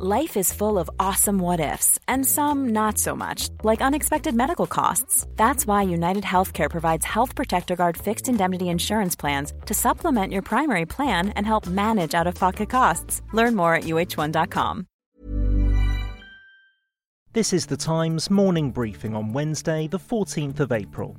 Life is full of awesome what ifs, and some not so much, like unexpected medical costs. That's why United Healthcare provides Health Protector Guard fixed indemnity insurance plans to supplement your primary plan and help manage out of pocket costs. Learn more at uh1.com. This is the Times morning briefing on Wednesday, the 14th of April.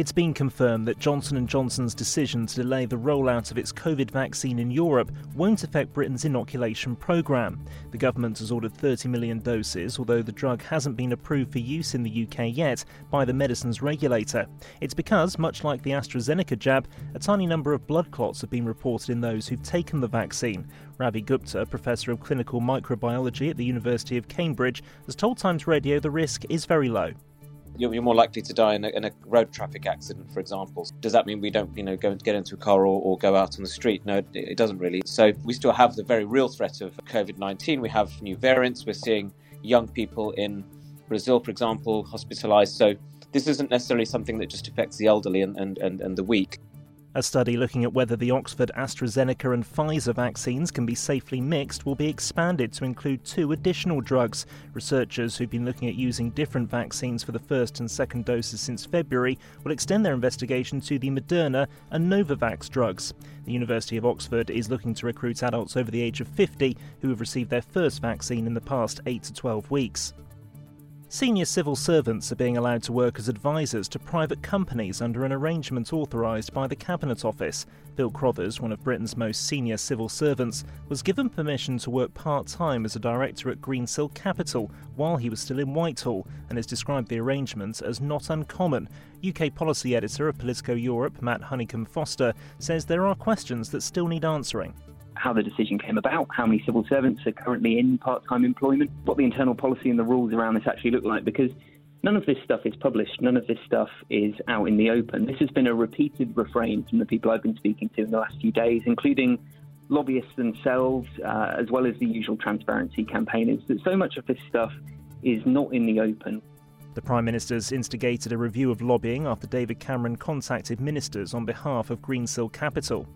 It's been confirmed that Johnson & Johnson's decision to delay the rollout of its COVID vaccine in Europe won't affect Britain's inoculation programme. The government has ordered 30 million doses, although the drug hasn't been approved for use in the UK yet by the medicines regulator. It's because, much like the AstraZeneca jab, a tiny number of blood clots have been reported in those who've taken the vaccine. Ravi Gupta, professor of clinical microbiology at the University of Cambridge, has told Times Radio the risk is very low you're, you're more likely to die in a, in a, road traffic accident, for example. Does that mean we don't, you know, go and get into a car or, or go out on the street? No, it, it doesn't really. So we still have the very real threat of COVID-19. We have new variants. We're seeing young people in Brazil, for example, hospitalized. So this isn't necessarily something that just affects the elderly and, and, and, and the weak. A study looking at whether the Oxford AstraZeneca and Pfizer vaccines can be safely mixed will be expanded to include two additional drugs. Researchers who've been looking at using different vaccines for the first and second doses since February will extend their investigation to the Moderna and Novavax drugs. The University of Oxford is looking to recruit adults over the age of 50 who have received their first vaccine in the past 8 to 12 weeks. Senior civil servants are being allowed to work as advisors to private companies under an arrangement authorised by the Cabinet Office. Bill Crothers, one of Britain's most senior civil servants, was given permission to work part time as a director at Greensill Capital while he was still in Whitehall and has described the arrangement as not uncommon. UK policy editor of Politico Europe, Matt Honeycombe Foster, says there are questions that still need answering how the decision came about, how many civil servants are currently in part time employment, what the internal policy and the rules around this actually look like, because none of this stuff is published, none of this stuff is out in the open. This has been a repeated refrain from the people I've been speaking to in the last few days, including lobbyists themselves, uh, as well as the usual transparency campaigners, that so much of this stuff is not in the open. The Prime Minister's instigated a review of lobbying after David Cameron contacted ministers on behalf of Greensill Capital.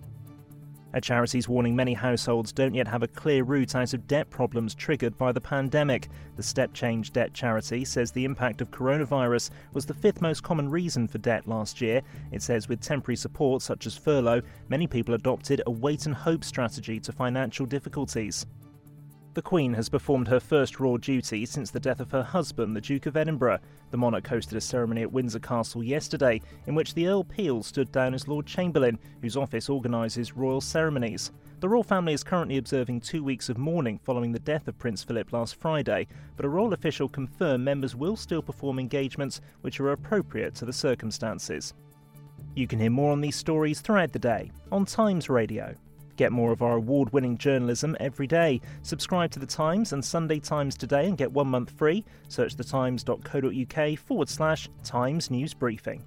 A charity's warning many households don't yet have a clear route out of debt problems triggered by the pandemic. The Step Change Debt Charity says the impact of coronavirus was the fifth most common reason for debt last year. It says with temporary support such as furlough, many people adopted a wait and hope strategy to financial difficulties. The Queen has performed her first royal duty since the death of her husband, the Duke of Edinburgh. The monarch hosted a ceremony at Windsor Castle yesterday in which the Earl Peel stood down as Lord Chamberlain, whose office organises royal ceremonies. The royal family is currently observing two weeks of mourning following the death of Prince Philip last Friday, but a royal official confirmed members will still perform engagements which are appropriate to the circumstances. You can hear more on these stories throughout the day on Times Radio. Get more of our award winning journalism every day. Subscribe to The Times and Sunday Times today and get one month free. Search thetimes.co.uk forward slash Times News Briefing.